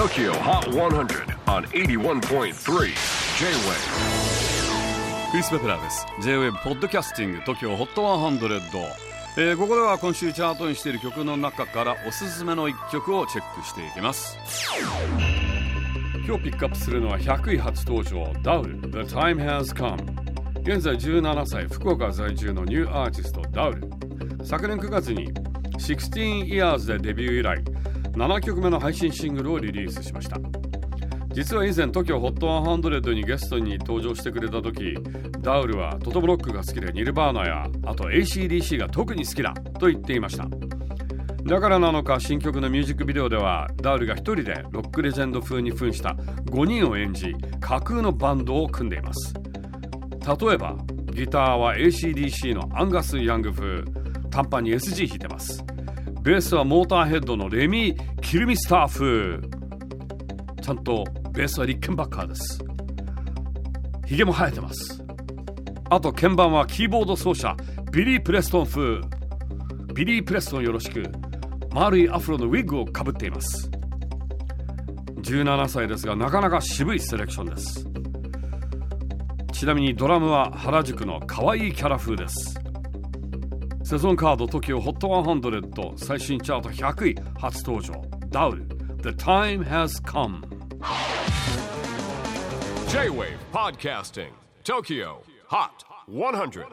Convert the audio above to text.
TOKYO HOT 100 on 81.3 J-WAVE クリス・ベプラーです。J-WAVE ポッドキャスティング TOKYO HOT 100、えー、ここでは今週チャートにしている曲の中からおすすめの一曲をチェックしていきます。今日ピックアップするのは100位初登場ダウル The Time Has Come 現在17歳福岡在住のニューアーティストダウル昨年9月に16 Years でデビュー以来7曲目の配信シングルをリリースしました。実は以前 TOKIOHOT100 にゲストに登場してくれた時ダウルはトトブロックが好きでニルバーナやあと ACDC が特に好きだと言っていました。だからなのか新曲のミュージックビデオではダウルが一人でロックレジェンド風に扮した5人を演じ架空のバンドを組んでいます。例えばギターは ACDC のアンガス・ヤング風短パンに SG 弾いてます。ベースはモーターヘッドのレミー・キルミスター風。ちゃんとベースはリッケンバッカーです。ヒゲも生えてます。あと鍵盤はキーボード奏者ビリー・プレストン風。ビリー・プレストンよろしく。丸いアフロのウィッグをかぶっています。17歳ですがなかなか渋いセレクションです。ちなみにドラムは原宿の可愛いキャラ風です。セゾンカード TOKIOHOT100 最新チャート100位初登場ダウル The time has come J-WAVE PODCASTING TOKYO HOT 100